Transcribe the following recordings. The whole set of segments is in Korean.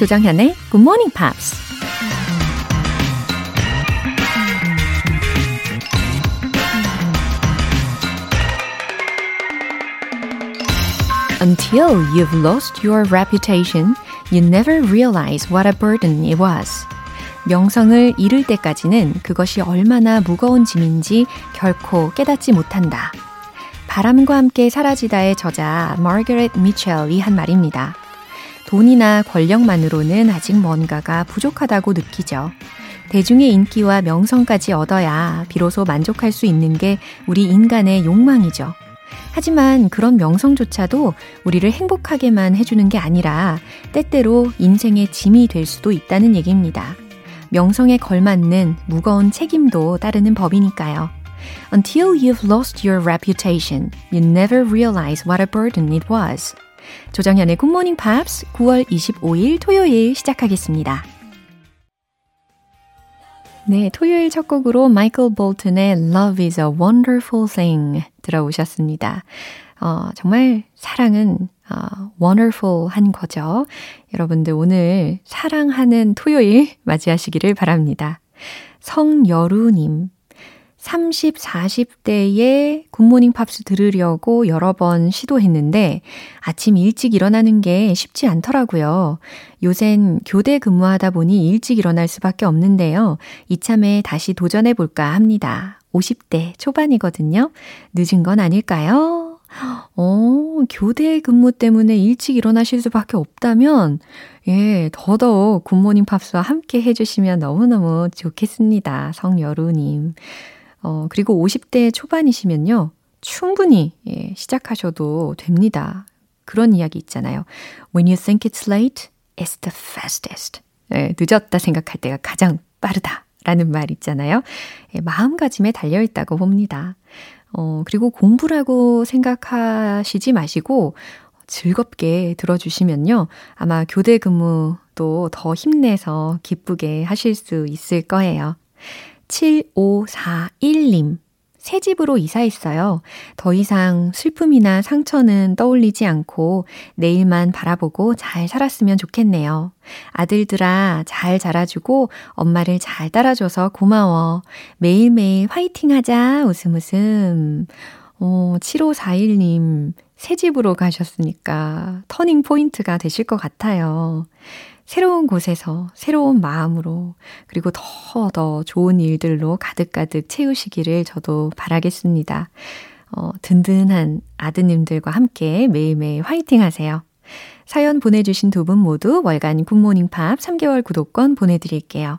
조정현의 Good Morning Pops. Until you've lost your reputation, you never realize what a burden it was. 명성을 잃을 때까지는 그것이 얼마나 무거운 짐인지 결코 깨닫지 못한다. 바람과 함께 사라지다의 저자 마거렛 미첼이 한 말입니다. 돈이나 권력만으로는 아직 뭔가가 부족하다고 느끼죠. 대중의 인기와 명성까지 얻어야 비로소 만족할 수 있는 게 우리 인간의 욕망이죠. 하지만 그런 명성조차도 우리를 행복하게만 해주는 게 아니라 때때로 인생의 짐이 될 수도 있다는 얘기입니다. 명성에 걸맞는 무거운 책임도 따르는 법이니까요. Until you've lost your reputation, you never realize what a burden it was. 조정현의 Morning Pops 9월 25일 토요일 시작하겠습니다. 네, 토요일 첫 곡으로 마이클 볼튼의 Love is a Wonderful Thing 들어보셨습니다. 어, 정말 사랑은 어, wonderful한 거죠. 여러분들 오늘 사랑하는 토요일 맞이하시기를 바랍니다. 성여루님, 30, 40대에 굿모닝 팝스 들으려고 여러 번 시도했는데 아침 일찍 일어나는 게 쉽지 않더라고요. 요샌 교대 근무하다 보니 일찍 일어날 수밖에 없는데요. 이참에 다시 도전해 볼까 합니다. 50대 초반이거든요. 늦은 건 아닐까요? 어, 교대 근무 때문에 일찍 일어나실 수밖에 없다면, 예, 더더욱 굿모닝 팝스와 함께 해주시면 너무너무 좋겠습니다. 성여루님. 어, 그리고 50대 초반이시면요. 충분히 예, 시작하셔도 됩니다. 그런 이야기 있잖아요. When you think it's late, it's the fastest. 예, 늦었다 생각할 때가 가장 빠르다. 라는 말 있잖아요. 예, 마음가짐에 달려 있다고 봅니다. 어, 그리고 공부라고 생각하시지 마시고 즐겁게 들어주시면요. 아마 교대 근무도 더 힘내서 기쁘게 하실 수 있을 거예요. 7541님. 새 집으로 이사했어요. 더 이상 슬픔이나 상처는 떠올리지 않고 내일만 바라보고 잘 살았으면 좋겠네요. 아들들아, 잘 자라주고 엄마를 잘 따라줘서 고마워. 매일매일 화이팅 하자. 웃음 웃음. 어, 7541님, 새 집으로 가셨으니까 터닝 포인트가 되실 것 같아요. 새로운 곳에서 새로운 마음으로 그리고 더더 좋은 일들로 가득가득 채우시기를 저도 바라겠습니다. 어, 든든한 아드님들과 함께 매일매일 화이팅 하세요. 사연 보내주신 두 분 모두 월간 굿모닝 팝스 3개월 구독권 보내드릴게요.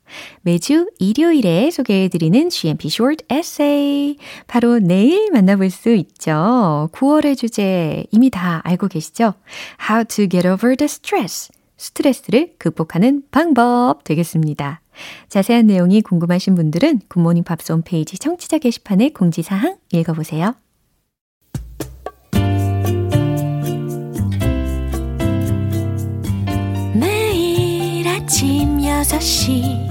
매주 일요일에 소개해드리는 GMP Short Essay. 바로 내일 만나볼 수 있죠. 9월의 주제 이미 다 알고 계시죠? How to get over the stress. 스트레스를 극복하는 방법 되겠습니다. 자세한 내용이 궁금하신 분들은 굿모닝 팝스 홈페이지 청취자 게시판에 공지사항 읽어보세요. 아침 6시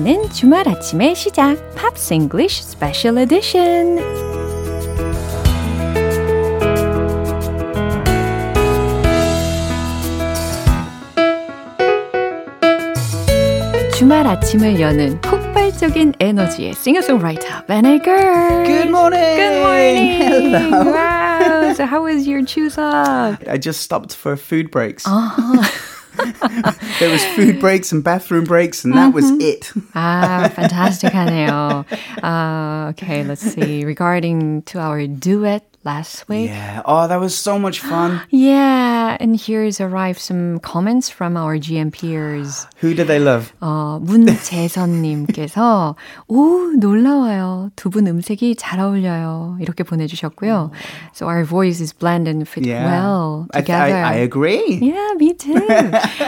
신나는 주말 아침의 시작 팝스 잉글리쉬 스페셜 에디션 주말 아침을 여는 폭발적인 에너지의 싱어송라이터 Vanna Girl. Good morning. Good morning. Hello. Wow. So how was your 추석? I just stopped for food breaks. Uh-huh. there was food breaks and bathroom breaks, and that was it. ah, fantastic 하네요. Uh, okay, let's see. Regarding to our duet last week. Yeah. Oh, that was so much fun. Yeah, And here's arrived some comments from our GM peers. Who did they love? 어, 문재선님께서 오 놀라워요. 두 분 음색이 잘 어울려요. 이렇게 보내주셨고요. So our voices blend and fit Yeah. well I, together. I, I agree. Yeah, me too.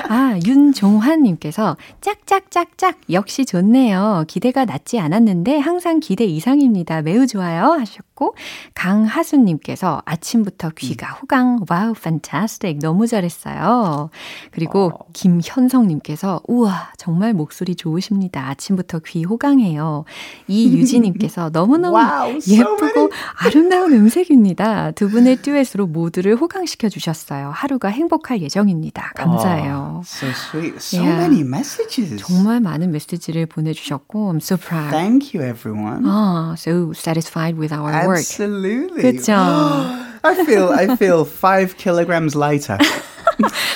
아, 윤종환님께서 짝짝짝짝 역시 좋네요. 기대가 낮지 않았는데 항상 기대 이상입니다. 매우 좋아요 하셨고 강하수님께서 아침부터 귀가 호강. 와우, fantastic. 너무 잘했어요. 그리고 김현성님께서 우와 정말 목소리 좋으십니다. 아침부터 귀 호강해요. 이유진님께서 너무너무 so 예쁘고. 아름다운 음색입니다. 두 분의 듀엣으로 모두를 호강시켜 주셨어요. 하루가 행복할 예정입니다. 감사해요. Oh, so sweet. So Yeah. many messages. 정말 많은 메시지를 보내주셨고, I'm so proud. Thank you, everyone. 아, so satisfied with our work. Absolutely. 그쵸? I feel I feel five kilograms lighter.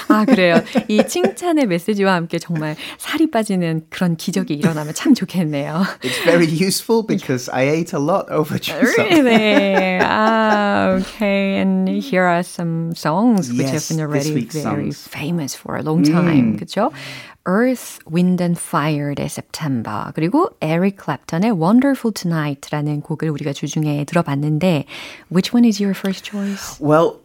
아, 그래요. 이 칭찬의 메시지와 함께 정말 살이 빠지는 그런 기적이 일어나면 참 좋겠네요. It's very useful because I ate a lot over Chuseok. Really? ah, okay. And here are some songs which Yes, have been this already week's very songs. famous for a long time. 그죠? Earth, Wind and Fire의 September 그리고 에릭 클랩턴의 Wonderful Tonight라는 곡을 우리가 주중에 들어봤는데 which one is your first choice? Well,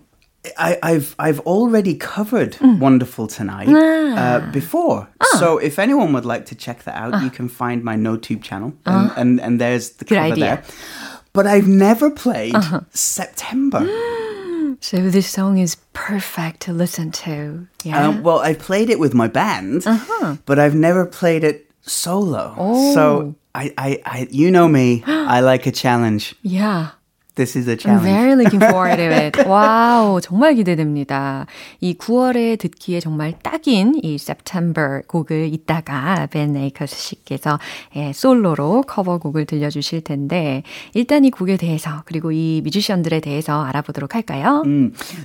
I, I've I've already covered Wonderful Tonight uh, before. So if anyone would like to check that out, you can find my NoTube channel, and, and, and there's the Good cover idea. there. But I've never played September. So this song is perfect to listen to. Yeah. Um, well, I've played it with my band, uh-huh. but I've never played it solo. Oh. So I, I, I, you know me. I like a challenge. yeah. This is a I'm challenge. very looking forward to it. 와우, 정말 기대됩니다. 이 9월에 듣기에 정말 딱인 이 September 곡을 이따가 벤 에이커스 씨께서 예, 솔로로 커버곡을 들려주실 텐데 일단 이 곡에 대해서 그리고 이 뮤지션들에 대해서 알아보도록 할까요?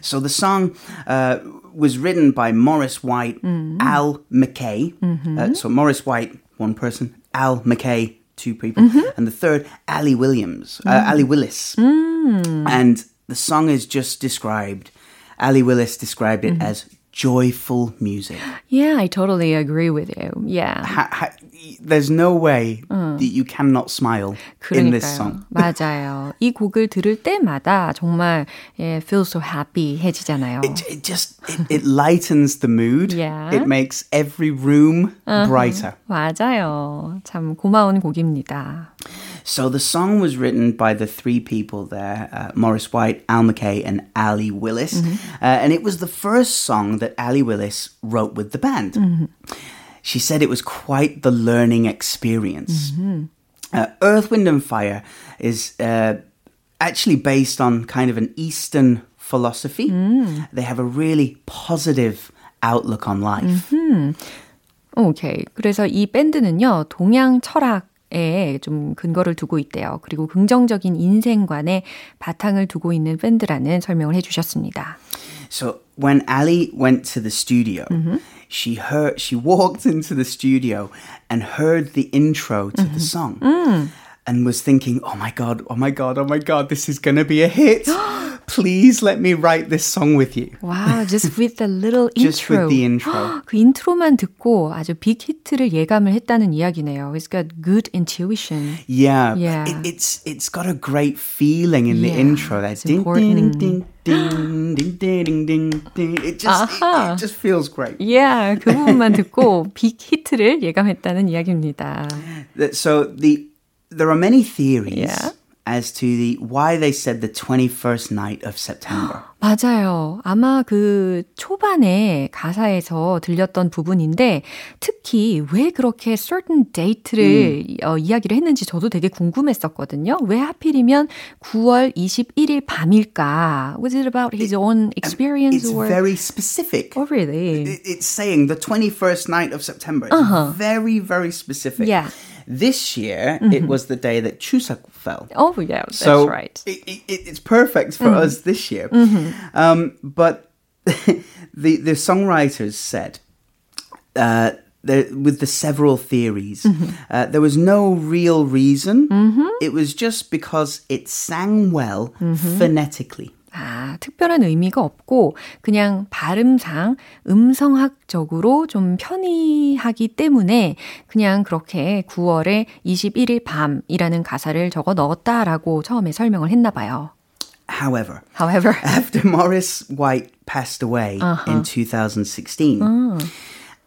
So the song uh, was written by Morris White, Al McKay. Uh, so Morris White, one person, Al McKay, two people, mm-hmm. and the third, Ali Williams, uh, mm. Ali Willis. Mm. And the song is just described. Ali Willis described it mm-hmm. as joyful music. Yeah, I totally agree with you. Yeah. Ha- ha- there's no way that you cannot smile in this 그러니까요. song. 맞아요. 이 곡을 들을 때마다 정말 예, feel so happy 해지잖아요. It, it just it, it lightens the mood. Yeah. It makes every room brighter. 맞아요. 참 고마운 곡입니다. So the song was written by the three people there, uh, Morris White, Al McKay, and Ali Willis. Uh, and it was the first song that Ali Willis wrote with the band. She said it was quite the learning experience. Uh, Earth, Wind and Fire is uh, actually based on kind of an Eastern philosophy. They have a really positive outlook on life. 오케이. 그래서 이 밴드는요, 동양 철학에 좀 근거를 두고 있대요. 그리고 긍정적인 인생관에 바탕을 두고 있는 밴드라는 설명을 해주셨습니다. So when Ali went to the studio, she heard she walked into the studio and heard the intro to the mm-hmm. song. Mm. And was thinking, oh my God, oh my God, oh my God, this is gonna be a hit. Please let me write this song with you. Wow, just with the little Just intro. with the intro. 그 인트로만 듣고 아주 빅 히트를 예감을 했다는 이야기네요. It's got good intuition. Yeah, Yeah. It, it's it's got a great feeling in the Yeah, intro. That it's ding, important. ding ding ding ding ding ding ding ding. It just it, 아하. it just feels great. Yeah, 그 부분만 듣고 빅 히트를 예감했다는 이야기입니다. That- So the there are many theories Yeah. As to the why they said the 21st night of September. 맞아요. 아마 그 초반에 가사에서 들렸던 부분인데 특히 왜 그렇게 certain date를 어, 이야기를 했는지 저도 되게 궁금했었거든요. 왜 하필이면 9월 21일 밤일까? Was it about his own experience It's or very specific. Oh, really? It- It's saying the 21st night of September. It's very, very specific. Yeah. This year, it was the day that Chuseok fell. Oh, yeah, that's so right. It, it, it's perfect for us this year. Um, but the the songwriters said uh, there, with the several theories. Uh, there was no real reason. It was just because it sang well phonetically. 아, 특별한 의미가 없고 그냥 발음상 음성학적으로 좀 편의하기 때문에 그냥 그렇게 9월에 21일 밤이라는 가사를 적어 넣었다라고 처음에 설명을 했나 봐요. However, However, after Morris White passed away in 2016,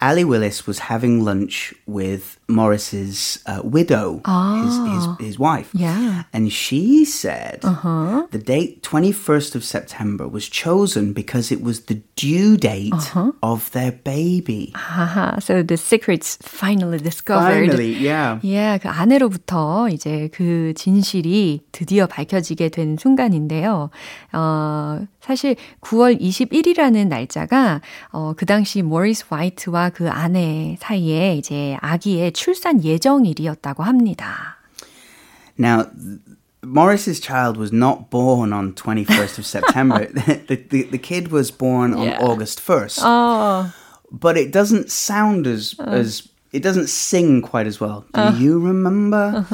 Ali Willis was having lunch with Morris's uh, widow, his, his, his wife. Yeah. And she said the date 21st of September was chosen because it was the due date of their baby. haha, so the secret's finally discovered. Finally, yeah. 예, 그 아내로부터 이제 그 진실이 드디어 밝혀지게 된 순간인데요. 어, 사실 9월 21일이라는 날짜가 어, 그 당시 모리스 화이트와 그 아내 사이에 이제 아기의 출산 예정일이었다고 합니다. Now, th- Morris's child was not born on 21st of September. the, the, the kid was born on Yeah. August 1st. 어, but it doesn't sound as as it doesn't sing quite as well. Do you remember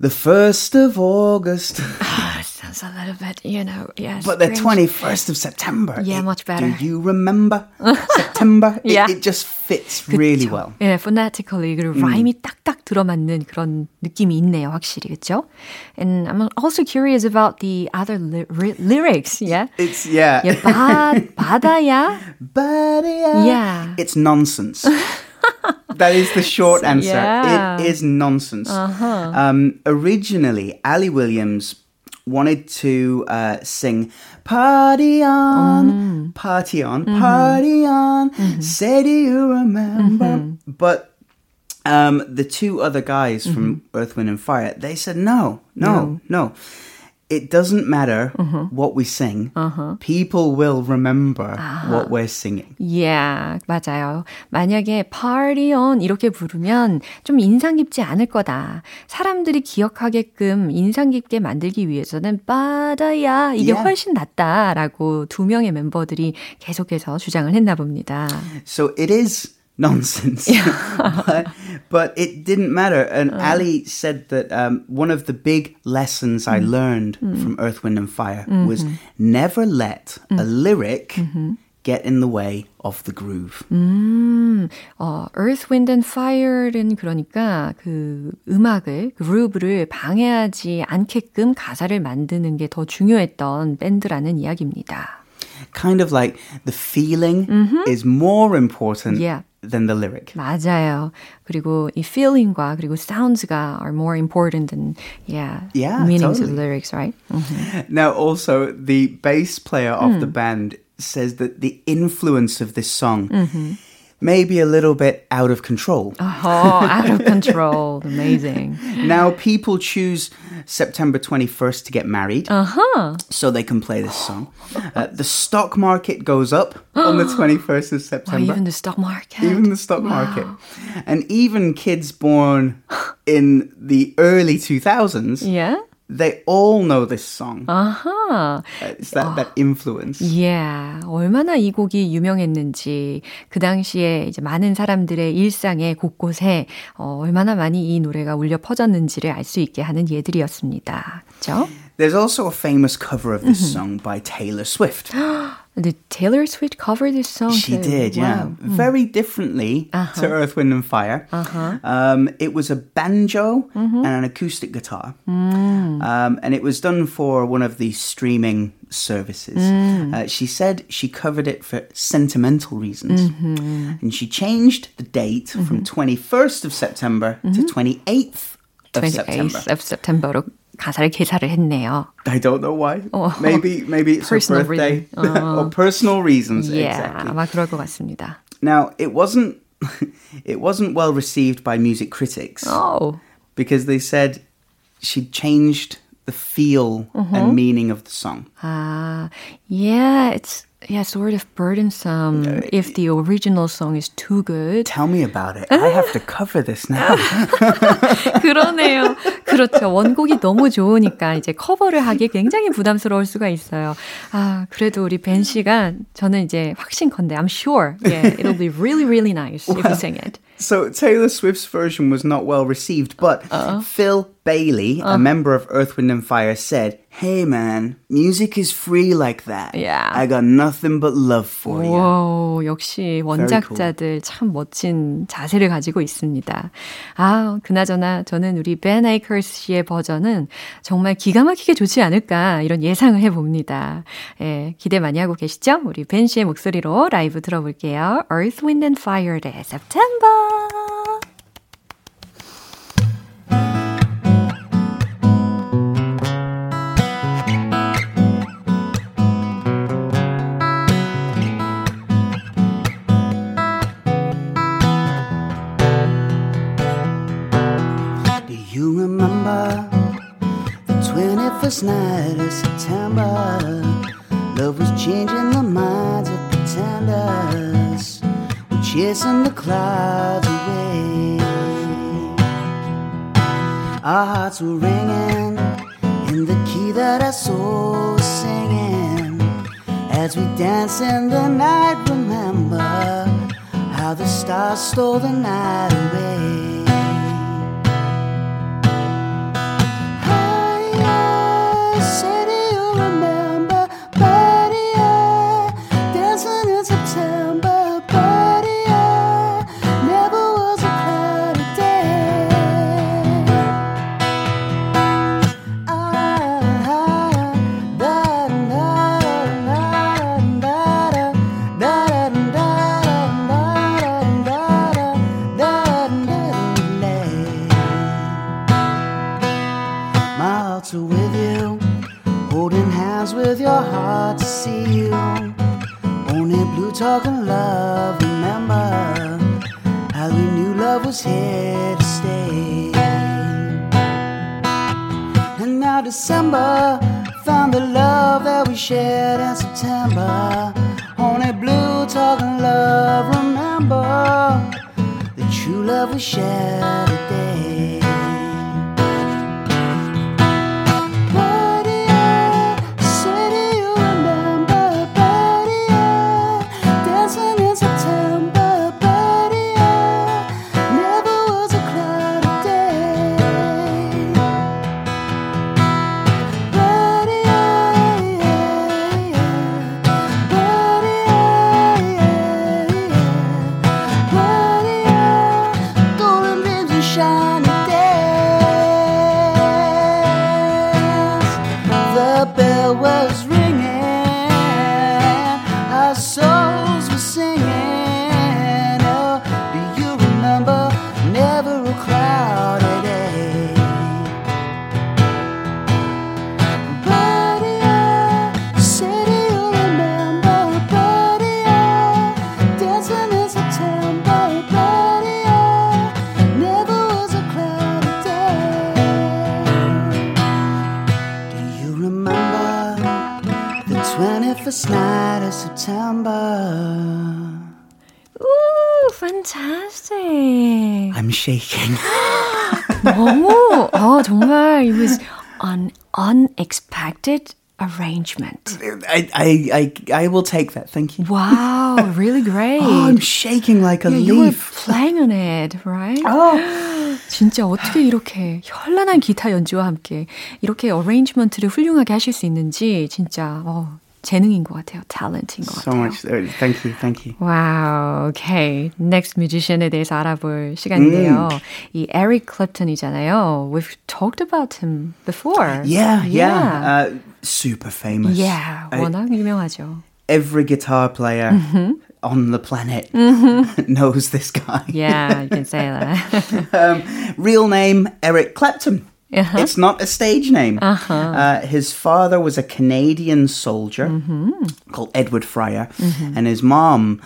the first of August? sounds a little bit, you know, yeah. but the strange. twenty first of September. Yeah, It- much better. Do you remember September? It- Yeah. it, just fits really 그쵸. well. 예, phonetically 그리고 라임이 딱딱 들어맞는 그런 느낌이 있네요, 확실히 그렇죠? And I'm also curious about the other ly- ry- lyrics. Yeah. It's yeah, 예, 바, 바다야. but yeah, Yeah. it's nonsense. that is the short answer. Yeah. It is nonsense. Um, originally, Ali Williams wanted to uh, sing "Party on, mm. party on, mm-hmm. party on." Mm-hmm. Say, do you remember? Mm-hmm. But um, the two other guys from Earth, Wind, and Fire, they said no, no, no. It doesn't matter what we sing. People will remember what we're singing. Yeah, 맞아요. 만약에 party on 이렇게 부르면 좀 인상 깊지 않을 거다. 사람들이 기억하게끔 인상 깊게 만들기 위해서는 바다야 이게 Yeah. 훨씬 낫다라고 두 명의 멤버들이 계속해서 주장을 했나 봅니다. So it is nonsense. but, but it didn't matter. And Ali said that um, one of the big lessons I learned from Earth, Wind, and Fire was never let a lyric get in the way of the groove. 음, 어, Earth, Wind and Fire는 그러니까 그 음악을, 그 그루브를 방해하지 않게끔 가사를 만드는 게 더 중요했던 밴드라는 이야기입니다. Kind of like the feeling is more important Yeah. than the lyric. 맞아요. 그리고 이 feeling과 그리고 sounds가 are more important than yeah, Yeah, meanings totally. of lyrics, right? 음. Now, also, the bass player of the band says that the influence of this song may be a little bit out of control. Oh, out of control. Amazing. Now, people choose September 21st to get married, Uh-huh. so they can play this song. Uh, the stock market goes up on the 21st of September. even the stock market. Even the stock market. And even kids born in the early 2000s, Yeah. They all know this song. 아하. It's that, that influence. Yeah. 얼마나 이 곡이 유명했는지 그 당시에 이제 많은 사람들의 일상의 곳곳에 어, 얼마나 많이 이 노래가 울려 퍼졌는지를 알 수 있게 하는 예들이었습니다. 그렇죠? There's also a famous cover of this song by Taylor Swift. Did Taylor Swift cover this song? She too? did, yeah. Wow. Hmm. Very differently uh-huh. to Earth, Wind, and Fire. Uh-huh. Um, it was a banjo mm-hmm. and an acoustic guitar. Mm. Um, and it was done for one of the streaming services. Mm. Uh, she said she covered it for sentimental reasons. Mm-hmm. And she changed the date from mm-hmm. 21st of September to 28th of September. 28th of September로 가사를 개사를 했네요. I don't know why. Oh. Maybe maybe it's her Personal birthday reason. or personal reasons. Yeah, Exactly. 아마 그럴 것 같습니다. Now, it wasn't it wasn't well received by music critics Oh, because they said she changed the feel and meaning of the song. 아, yeah, it's yeah, sort of burdensome if the original song is too good. Tell me about it. I have to cover this now. 그러네요. 그렇죠. 원곡이 너무 좋으니까 이제 커버를 하기 굉장히 부담스러울 수가 있어요. 아, 그래도 우리 벤 씨가 저는 이제 확신컨대 I'm sure. Yeah, it'll be really really nice well, if you sing it. So Taylor Swift's version was not well received, but uh-uh. Phil Bailey, uh-huh. a member of Earth, Wind and Fire, said, "Hey man, music is free like that. Yeah, I got nothing but love for you." 와, 역시 원작자들 cool. 참 멋진 자세를 가지고 있습니다. 아, 그나저나 저는 우리 벤 에이커스 씨의 버전은 정말 기가 막히게 좋지 않을까 이런 예상을 해봅니다. 예, 기대 많이 하고 계시죠? 우리 벤 씨의 목소리로 라이브 들어볼게요. Earth, Wind and Fire의 September. Night of September. Love was changing the minds of pretenders. We're chasing the clouds away. Our hearts were ringing in the key that our souls singing. As we dance in the night, remember how the stars stole the night away. Talking love, remember how we knew love was here to stay. And now December found the love that we shared in September. Only blue talking love, remember the true love we shared shaking. 너무, 어, 정말, it was an unexpected arrangement. I, I, I, I will take that. Thank you. Wow, really great. oh, I'm shaking like a yeah, leaf. You were playing on it, right? Oh. 진짜 어떻게 이렇게 현란한 기타 연주와 함께 이렇게 어레인지먼트를 훌륭하게 하실 수 있는지 진짜 어, 재능인 것 같아요. 탤런트인 것 so 같아요. much. Thank you. Thank you. Wow. Okay. Next musician에 대해서 알아볼 시간인데요. 음. 이 에릭 클랩턴이잖아요. We've talked about him before. Yeah, yeah. yeah. Uh, super famous. Yeah. 워낙 유명하죠. Every guitar player mm-hmm. on the planet mm-hmm. knows this guy. Yeah, you can say that. um, real name Eric Clapton. Uh-huh. It's not a stage name. Uh-huh. Uh, his father was a Canadian soldier mm-hmm. called Edward Fryer, mm-hmm. and his mom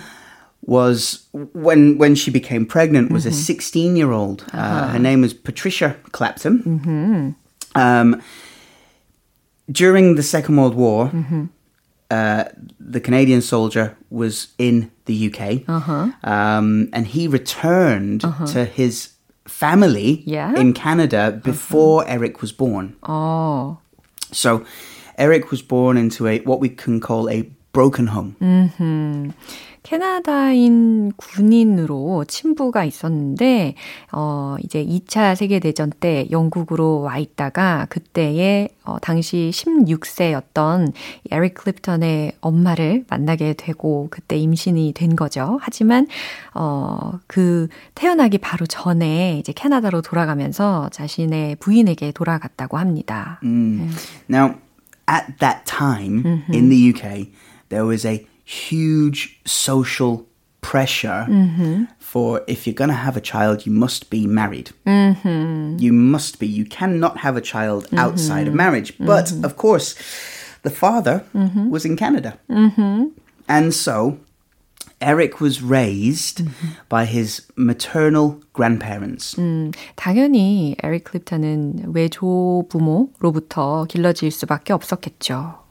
was when when she became pregnant was mm-hmm. a 16 year old. Uh, uh-huh. her name was Patricia Clapton. Mm-hmm. Um, during the Second World War, mm-hmm. uh, the Canadian soldier was in the UK, Uh-huh. um, and he returned to his family Yeah? In Canada before Eric was born. 어, So Eric was born into a what we can call a broken home. Mm-hmm. 캐나다인 군인으로 친부가 있었는데, 어, 이제 2차 세계대전 때 영국으로 와 있다가 그때에, 어, 당시 16세였던 에릭 클립턴의 엄마를 만나게 되고 그때 임신이 된 거죠. 하지만, 어, 그 태어나기 바로 전에 이제 캐나다로 돌아가면서 자신의 부인에게 돌아갔다고 합니다. Now, at that time in the UK, there was a huge social pressure for if you're going to have a child, you must be married. You must be. You cannot have a child outside of marriage. But of course, the father was in Canada. And so, Eric was raised by his maternal grandparents. 음, 당연히 에릭 클립턴은 외조 부모로부터 길러질 수밖에 없었겠죠.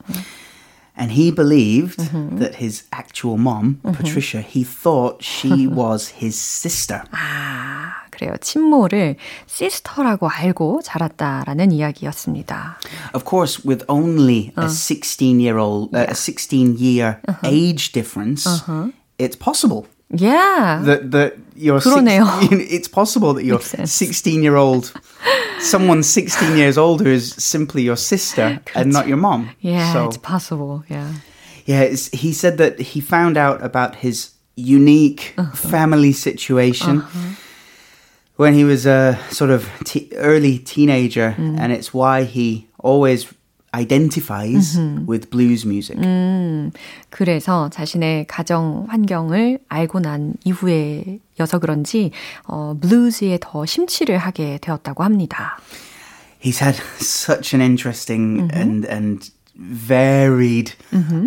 And he believed that his actual mom, Patricia, he thought she was his sister. 아, 그래요. 친모를 시스터라고 알고 자랐다라는 이야기였습니다. Of course, with only a 16 year old, uh, a 16 year age difference, it's possible Yeah. that, that you're 그러네요. 16 it's possible that your 16 year old, someone 16 years older is simply your sister and not your mom. yeah, So- it's possible. Yeah. Yeah, it's, he said that he found out about his unique family situation when he was a sort of te- early teenager, and it's why he always identifies with blues music. 그래서 자신의 가정 환경을 알고 난 이후에여서 그런지 어, 블루즈에 더 심취를 하게 되었다고 합니다. He's had such an interesting and and varied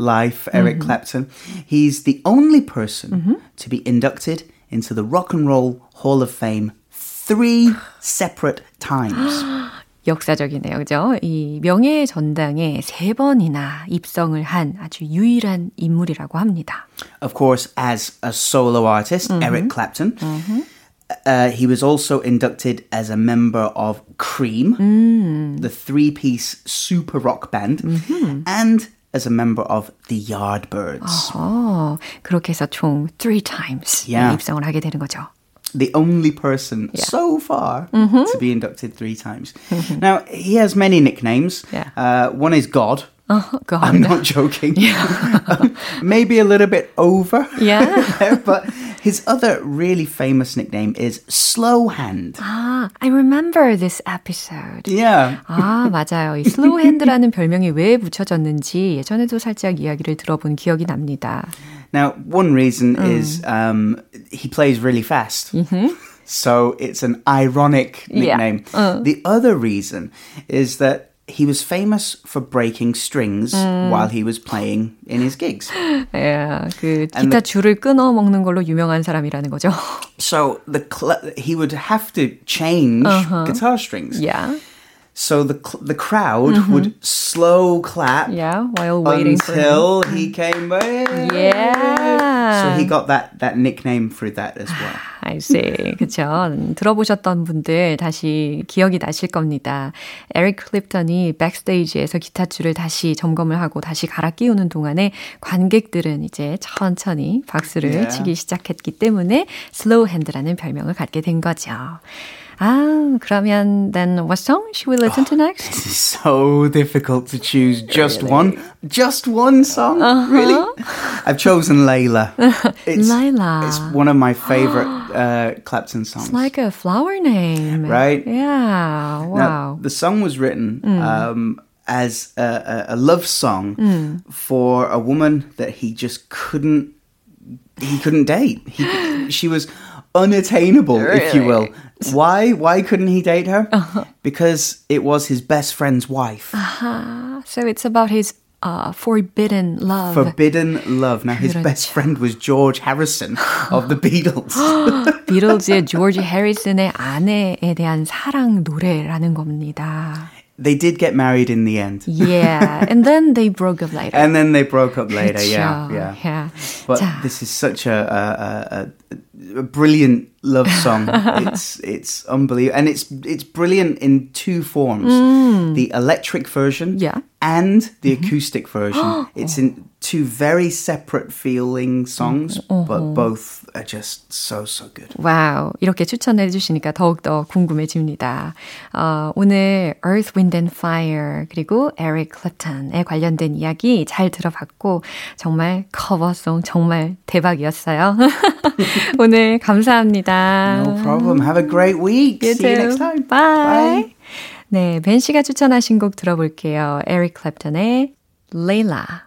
life, Eric Clapton. He's the only person to be inducted into the Rock and Roll Hall of Fame three separate times. 역사적이네요. 그죠? 이 명예의 전당에 세 번이나 입성을 한 아주 유일한 인물이라고 합니다. Of course, as a solo artist, Eric Clapton. Uh, he was also inducted as a member of Cream, the three piece super rock band, and as a member of the Yardbirds. 어, 그렇게 해서 총 three times Yeah. 입성을 하게 되는 거죠. The only person so far to be inducted three times. now, he has many nicknames. Yeah. Uh, one is God. 어, God. I'm not joking. Maybe a little bit over. Yeah. but his other really famous nickname is Slow Hand. 아, I remember this episode. Yeah. 아, 맞아요. 이 슬로우 핸드라는 별명이 왜 붙여졌는지 예전에도 살짝 이야기를 들어본 기억이 납니다. Now, one reason is um, he plays really fast. So it's an ironic Yeah. nickname. The other reason is that he was famous for breaking strings while he was playing in his gigs. 예, 그 And 기타 줄을 끊어 먹는 걸로 유명한 사람이라는 거죠. So the cl- he would have to change guitar strings. Yeah, So the the crowd would slow clap yeah, while waiting until he came back. Yeah. So he got that that nickname through that as well. I see. 그쵸. 음, 들어보셨던 분들 다시 기억이 나실 겁니다. 에릭 클랩턴이 backstage에서 기타 줄을 다시 점검을 하고 다시 갈아 끼우는 동안에 관객들은 이제 천천히 박수를 Yeah. 치기 시작했기 때문에 Slow Hand라는 별명을 갖게 된 거죠. 아, 그러면 then what song should we listen to next? This is so difficult to choose just one, just one song. Really, I've chosen Layla. It's, Layla. It's one of my favorite uh, Clapton songs. It's like a flower name. Right? Yeah. Now, Wow. the song was written um, as a, a, a love song for a woman that he just couldn't he couldn't date. He, she was unattainable, if you will. Why? Why couldn't he date her? Because it was his best friend's wife. Ah, so it's about his uh, forbidden love. Forbidden love. Now his best 그렇죠. friend was George Harrison of the Beatles. 비틀즈의 조지 해리슨의 아내에 대한 사랑 노래라는 겁니다. they did get married in the end. yeah, and then they broke up later. and then they broke up later. yeah, yeah, yeah. But 자. this is such a, a, a, a brilliant love song. it's it's unbelievable, and it's it's brilliant in two forms: mm. the electric version, yeah. and the mm-hmm. acoustic version. it's in two very separate feeling songs, Uh-huh. but both are just so so good. 와우, 이렇게 추천해 주시니까 더욱더 궁금해집니다. 어, 오늘 Earth, Wind and Fire 그리고 Eric Clapton에 관련된 이야기 잘 들어봤고 정말 커버송 정말 대박이었어요. 오늘 감사합니다. No problem. Have a great week. You See you too. next time. Bye. 네, 벤 씨가 추천하신 곡 들어볼게요. 에릭 클랩턴의 Layla.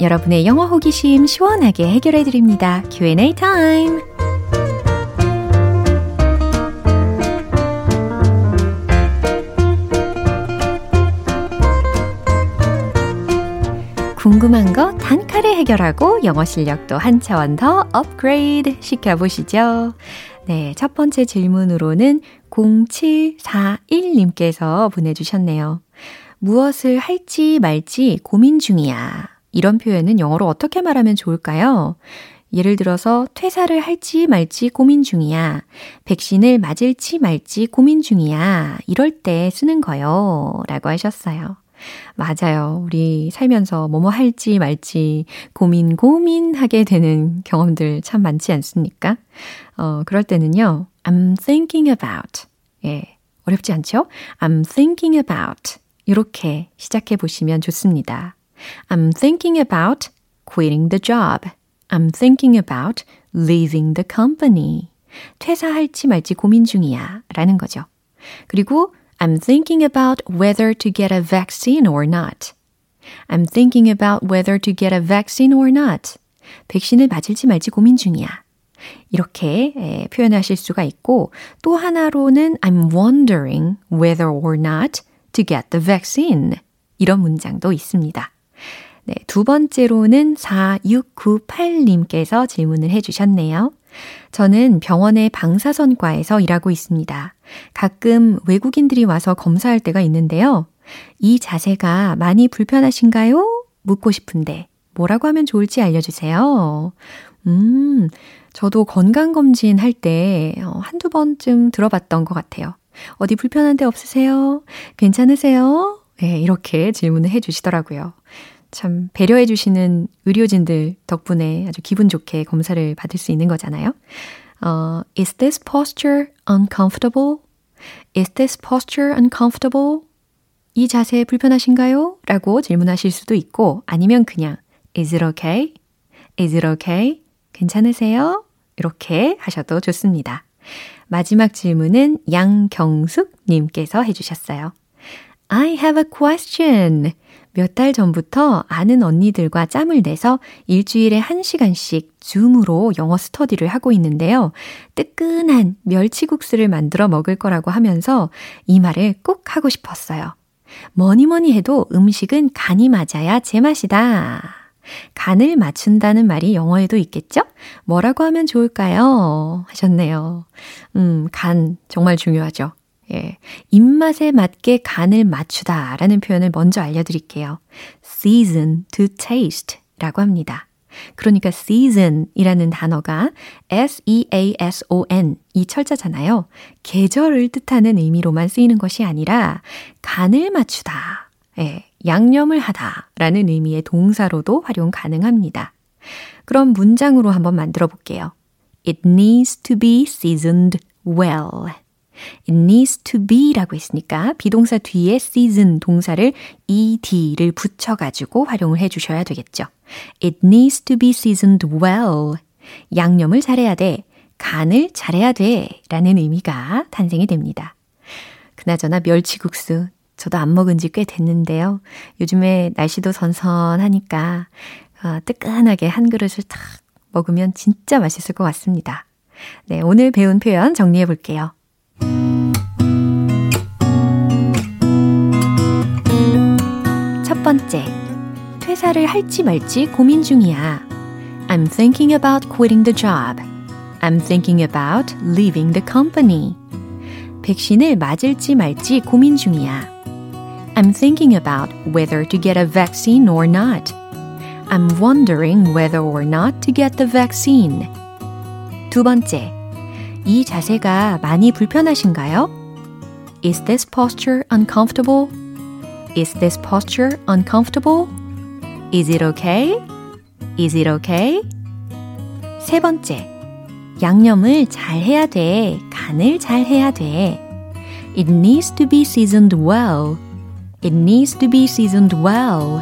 여러분의 영어 호기심 시원하게 해결해 드립니다. Q&A 타임. 궁금한 거 단칼에 해결하고 영어 실력도 한 차원 더 업그레이드 시켜보시죠. 네, 첫 번째 질문으로는 0741님께서 보내주셨네요. 무엇을 할지 말지 고민 중이야. 이런 표현은 영어로 어떻게 말하면 좋을까요? 예를 들어서 퇴사를 할지 말지 고민 중이야. 백신을 맞을지 말지 고민 중이야. 이럴 때 쓰는 거요. 라고 하셨어요. 맞아요. 우리 살면서 뭐뭐 할지 말지 고민 고민하게 되는 경험들 참 많지 않습니까? 어, 그럴 때는요. I'm thinking about. 예. 어렵지 않죠? I'm thinking about. 이렇게 시작해 보시면 좋습니다. I'm thinking about quitting the job. I'm thinking about leaving the company. 퇴사할지 말지 고민 중이야. 라는 거죠. 그리고 I'm thinking about whether to get a vaccine or not. I'm thinking about whether to get a vaccine or not. 백신을 맞을지 말지 고민 중이야. 이렇게 에, 표현하실 수가 있고 또 하나로는 I'm wondering whether or not to get the vaccine. 이런 문장도 있습니다. 네, 두 번째로는 4698님께서 질문을 해주셨네요. 저는 병원의 방사선과에서 일하고 있습니다. 가끔 외국인들이 와서 검사할 때가 있는데요. 이 자세가 많이 불편하신가요? 묻고 싶은데 뭐라고 하면 좋을지 알려주세요. 음, 저도 건강검진 할 때 한두 번쯤 들어봤던 것 같아요. 어디 불편한 데 없으세요? 괜찮으세요? 네, 이렇게 질문을 해 주시더라고요. 참 배려해 주시는 의료진들 덕분에 아주 기분 좋게 검사를 받을 수 있는 거잖아요. 어, is this posture uncomfortable? Is this posture uncomfortable? 이 자세 불편하신가요? 라고 질문하실 수도 있고 아니면 그냥 Is it okay? Is it okay? 괜찮으세요? 이렇게 하셔도 좋습니다. 마지막 질문은 양경숙 님께서 해주셨어요. I have a question. 몇 달 전부터 아는 언니들과 짬을 내서 일주일에 한 시간씩 줌으로 영어 스터디를 하고 있는데요. 뜨끈한 멸치국수를 만들어 먹을 거라고 하면서 이 말을 꼭 하고 싶었어요. 뭐니 뭐니 해도 음식은 간이 맞아야 제맛이다. 간을 맞춘다는 말이 영어에도 있겠죠? 뭐라고 하면 좋을까요? 하셨네요. 음, 간 정말 중요하죠. 예. 입맛에 맞게 간을 맞추다 라는 표현을 먼저 알려드릴게요. season to taste 라고 합니다. 그러니까 season 이라는 단어가 S-E-A-S-O-N 이 철자잖아요. 계절을 뜻하는 의미로만 쓰이는 것이 아니라 간을 맞추다, 예, 양념을 하다 라는 의미의 동사로도 활용 가능합니다. 그럼 문장으로 한번 만들어 볼게요. It needs to be seasoned well. It needs to be 라고 했으니까 비동사 뒤에 season 동사를 ed를 붙여가지고 활용을 해주셔야 되겠죠. It needs to be seasoned well. 양념을 잘해야 돼. 간을 잘해야 돼. 라는 의미가 탄생이 됩니다. 그나저나 멸치국수. 저도 안 먹은 지 꽤 됐는데요. 요즘에 날씨도 선선하니까 어, 뜨끈하게 한 그릇을 탁 먹으면 진짜 맛있을 것 같습니다. 네, 오늘 배운 표현 정리해 볼게요. 번째, 퇴사를 할지 말지 고민 중이야. I'm thinking about quitting the job. I'm thinking about leaving the company. 백신을 맞을지 말지 고민 중이야. I'm thinking about whether to get a vaccine or not. I'm wondering whether or not to get the vaccine. 두 번째, 이 자세가 많이 불편하신가요? Is this posture uncomfortable? Is this posture uncomfortable? Is it okay? Is it okay? 세 번째, 양념을 잘 해야 돼. 간을 잘 해야 돼. It needs to be seasoned well. It needs to be seasoned well.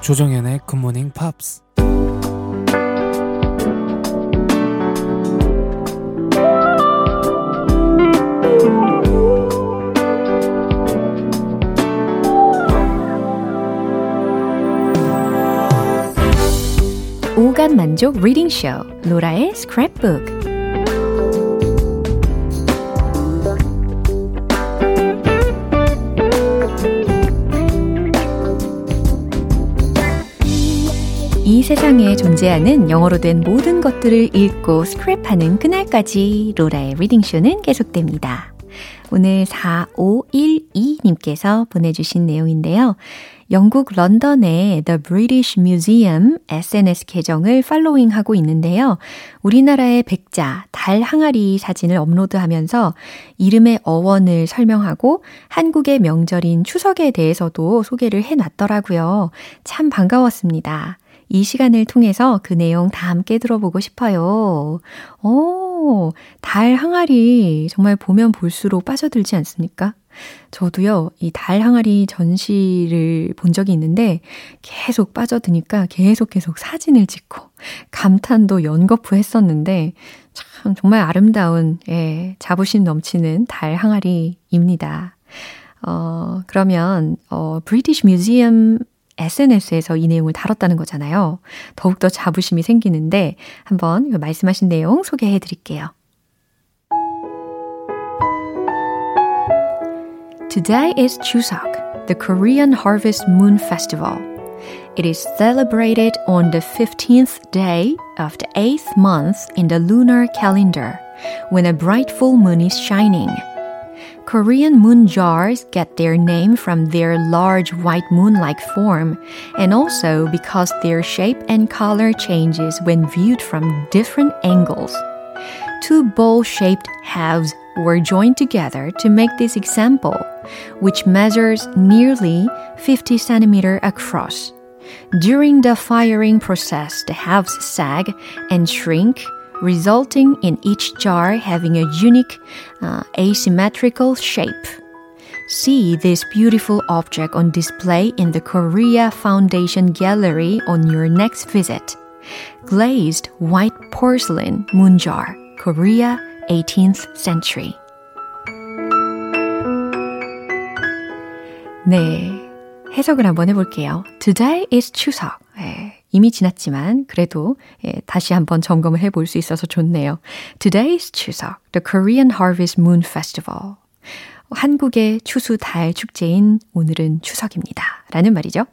조정연의 굿모닝 팝스 오감 만족 리딩 쇼 로라의 스크랩북 존재하는 영어로 된 모든 것들을 읽고 스크랩하는 그날까지 로라의 리딩쇼는 계속됩니다. 오늘 4512님께서 보내주신 내용인데요. 영국 런던의 The British Museum SNS 계정을 팔로잉하고 있는데요. 우리나라의 백자, 달 항아리 사진을 업로드하면서 이름의 어원을 설명하고 한국의 명절인 추석에 대해서도 소개를 해놨더라고요. 참 반가웠습니다. 이 시간을 통해서 그 내용 다 함께 들어보고 싶어요. 오, 달 항아리 정말 보면 볼수록 빠져들지 않습니까? 저도요, 이 달 항아리 전시를 본 적이 있는데 계속 빠져드니까 계속 계속 사진을 찍고 감탄도 연거푸 했었는데 참 정말 아름다운, 예, 자부심 넘치는 달 항아리입니다. 어, 그러면, 어, 브리티시 뮤지엄 SNS에서 이 내용을 다뤘다는 거잖아요. 더욱더 자부심이 생기는데 한번 말씀하신 내용 소개해 드릴게요. Today is Chuseok, the Korean Harvest Moon Festival. It is celebrated on the 15th day of the 8th month in the lunar calendar, when a bright full moon is shining. Korean moon jars get their name from their large white moon-like form and also because their shape and color changes when viewed from different angles. Two bowl-shaped halves were joined together to make this example, which measures nearly 50 centimeter across. During the firing process, the halves sag and shrink resulting in each jar having a unique uh, asymmetrical shape. See this beautiful object on display in the Korea Foundation Gallery on your next visit. Glazed white porcelain moon jar, Korea, 18th century. 네, 해석을 한번 해볼게요. Today is 추석. 네, 이미 지났지만 그래도 예, 다시 한번 점검을 해볼 수 있어서 좋네요. Today's 추석, the Korean Harvest Moon Festival. 한국의 추수 달 축제인 오늘은 추석입니다. 라는 말이죠.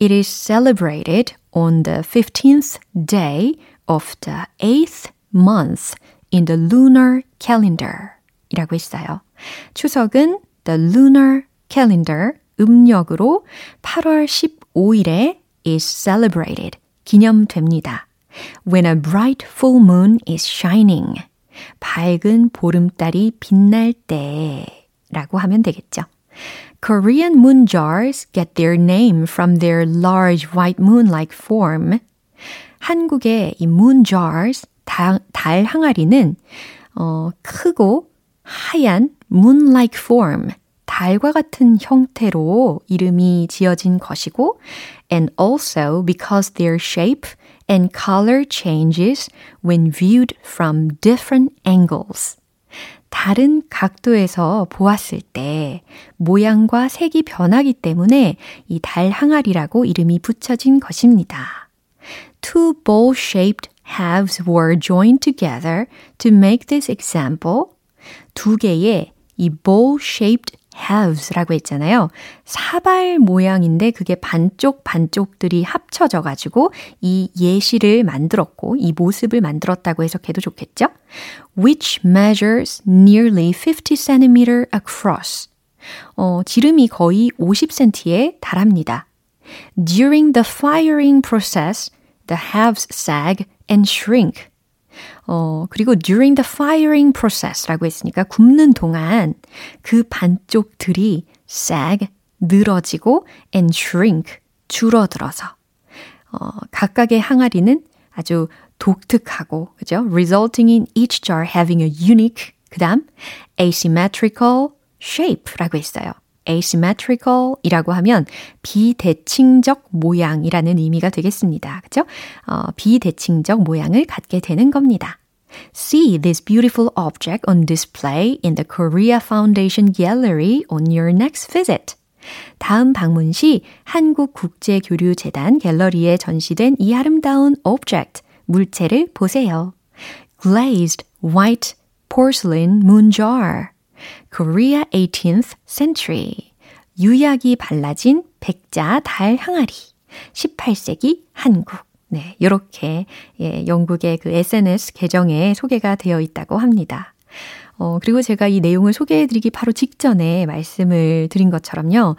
It is celebrated on the 15th day of the 8th month in the lunar calendar 이라고 했어요. 추석은 the lunar calendar 음력으로 8월 15일에 is celebrated 기념됩니다. When a bright full moon is shining 밝은 보름달이 빛날 때 라고 하면 되겠죠. Korean moon jars get their name from their large white moon-like form. 한국의 이 moon jars, 달, 달 항아리는 어, 크고 하얀 moon-like form, 달과 같은 형태로 이름이 지어진 것이고 and also because their shape and color changes when viewed from different angles. 다른 각도에서 보았을 때 모양과 색이 변하기 때문에 이 달 항아리라고 이름이 붙여진 것입니다. Two bowl-shaped halves were joined together to make this example. 두 개의 이 bowl-shaped halves라고 했잖아요. 사발 모양인데 그게 반쪽 반쪽들이 합쳐져 가지고 이 예시를 만들었고 이 모습을 만들었다고 해석해도 좋겠죠? Which measures nearly 50 cm across. 어, 지름이 거의 50cm에 달합니다. During the firing process, the halves sag and shrink. 어, 그리고 during the firing process라고 했으니까 굽는 동안 그 반쪽들이 sag, 늘어지고 and shrink, 줄어들어서 어, 각각의 항아리는 아주 독특하고 그죠? resulting in each jar having a unique 그다음 asymmetrical shape라고 했어요. Asymmetrical 이라고 하면 비대칭적 모양이라는 의미가 되겠습니다. 그죠? 어, 비대칭적 모양을 갖게 되는 겁니다. See this beautiful object on display in the Korea Foundation Gallery on your next visit. 다음 방문 시 한국국제교류재단 갤러리에 전시된 이 아름다운 object, 물체를 보세요. Glazed white porcelain moon jar. Korea 18th century. 유약이 발라진 백자 달 항아리. 18세기 한국. 네, 요렇게 예, 영국의 그 SNS 계정에 소개가 되어 있다고 합니다. 어, 그리고 제가 이 내용을 소개해드리기 바로 직전에 말씀을 드린 것처럼요.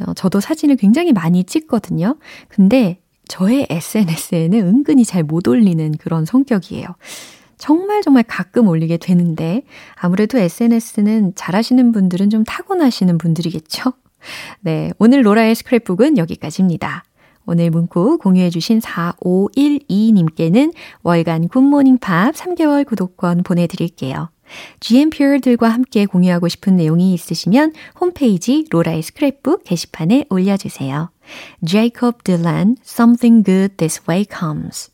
어, 저도 사진을 굉장히 많이 찍거든요. 근데 저의 SNS에는 은근히 잘 못 올리는 그런 성격이에요. 정말 정말 가끔 올리게 되는데 아무래도 SNS는 잘하시는 분들은 좀 타고나시는 분들이겠죠? 네, 오늘 로라의 스크랩북은 여기까지입니다. 오늘 문구 공유해주신 4512님께는 월간 굿모닝 팝 3개월 구독권 보내드릴게요. GMP들과 함께 공유하고 싶은 내용이 있으시면 홈페이지 로라의 스크랩북 게시판에 올려주세요. Jacob Dylan, Something Good This Way Comes.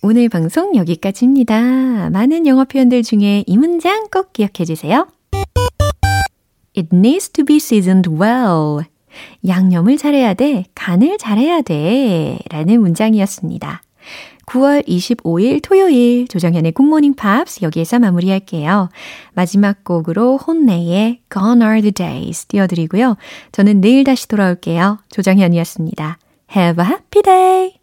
오늘 방송 여기까지입니다. 많은 영어 표현들 중에 이 문장 꼭 기억해 주세요. It needs to be seasoned well. 양념을 잘해야 돼. 간을 잘해야 돼. 라는 문장이었습니다. 9월 25일 토요일 조정현의 굿모닝 팝스 여기에서 마무리할게요. 마지막 곡으로 혼내의 Gone Are the Days 띄워드리고요. 저는 내일 다시 돌아올게요. 조정현이었습니다. Have a happy day!